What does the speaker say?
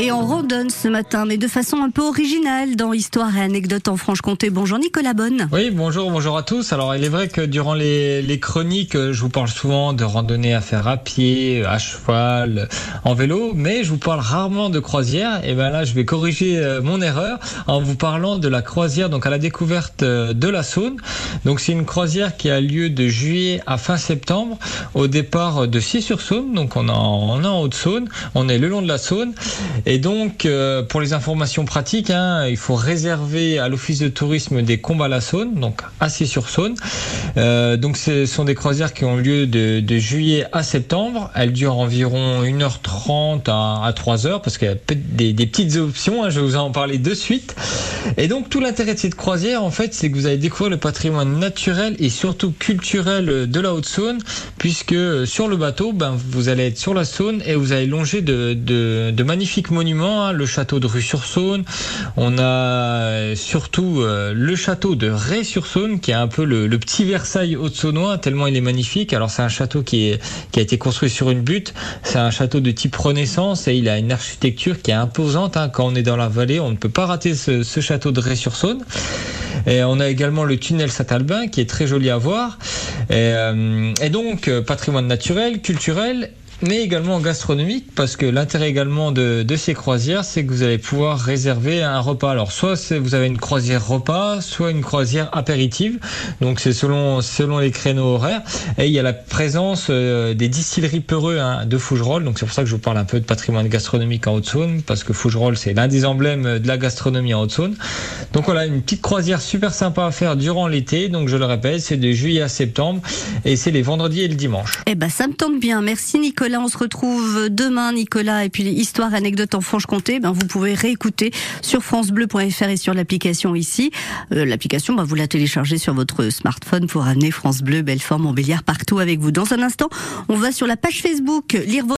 Et on randonne ce matin, mais de façon un peu originale dans Histoire et anecdotes en Franche-Comté. Bonjour Nicolas Bonne. Oui, bonjour, bonjour à tous. Alors, il est vrai que durant les, chroniques, je vous parle souvent de randonnée à faire à pied, à cheval, en vélo, mais je vous parle rarement de croisière. Et ben là, je vais corriger euh, mon erreur en vous parlant de la croisière, donc à la découverte euh, de la Saône. Donc, c'est une croisière qui a lieu de juillet à fin septembre, au départ de Cies-sur-Saône. Donc, on est en Haute-Saône. On est le long de la Saône. Et donc, euh, pour les informations pratiques, hein, il faut réserver à l'Office de tourisme des Combats à la Saône, donc assis sur Saône. Euh, donc, ce sont des croisières qui ont lieu de, juillet à septembre. Elles durent environ 1h30 à, à 3h, parce qu'il y a des, des petites options, hein, je vais vous en parler de suite. Et donc, tout l'intérêt de cette croisière, en fait, c'est que vous allez découvrir le patrimoine naturel et surtout culturel de la Haute-Saône, puisque sur le bateau, ben, vous allez être sur la Saône et vous allez longer de, de, de magnifiques hein, le château de Rue-sur-Saône. On a surtout euh, le château de Ré-sur-Saône, qui est un peu le, petit Versailles haute-saunois, tellement il est magnifique. Alors c'est un château qui, a été construit sur une butte. C'est un château de type Renaissance et il a une architecture qui est imposante. Hein. Quand on est dans la vallée, on ne peut pas rater ce, château de Ré-sur-Saône. Et on a également le tunnel Saint-Albin qui est très joli à voir. Et, euh, et donc patrimoine naturel, culturel mais également gastronomique parce que l'intérêt également de, de ces croisières c'est que vous allez pouvoir réserver un repas. Alors soit vous avez une croisière repas soit une croisière apéritive. Donc c'est selon selon les créneaux horaires. Et il y a la présence euh, des distilleries Peureux hein, de Fougerolles. Donc c'est pour ça que je vous parle un peu de patrimoine gastronomique en Haute-Saône parce que Fougerolles c'est l'un des emblèmes de la gastronomie en Haute-Saône. Donc voilà une petite croisière super sympa à faire durant l'été. Donc je le répète c'est de juillet à septembre. Et c'est les vendredis et le dimanche. Eh ben ça me tombe bien. Merci Nicolas on se retrouve demain, Nicolas, et puis histoire, anecdote en Franche-Comté. Ben, vous pouvez réécouter sur francebleu.fr et sur l'application ici. Euh, l'application, ben, vous la téléchargez sur votre smartphone pour amener France Bleu, Belfort, Montbéliard partout avec vous. Dans un instant, on va sur la page Facebook lire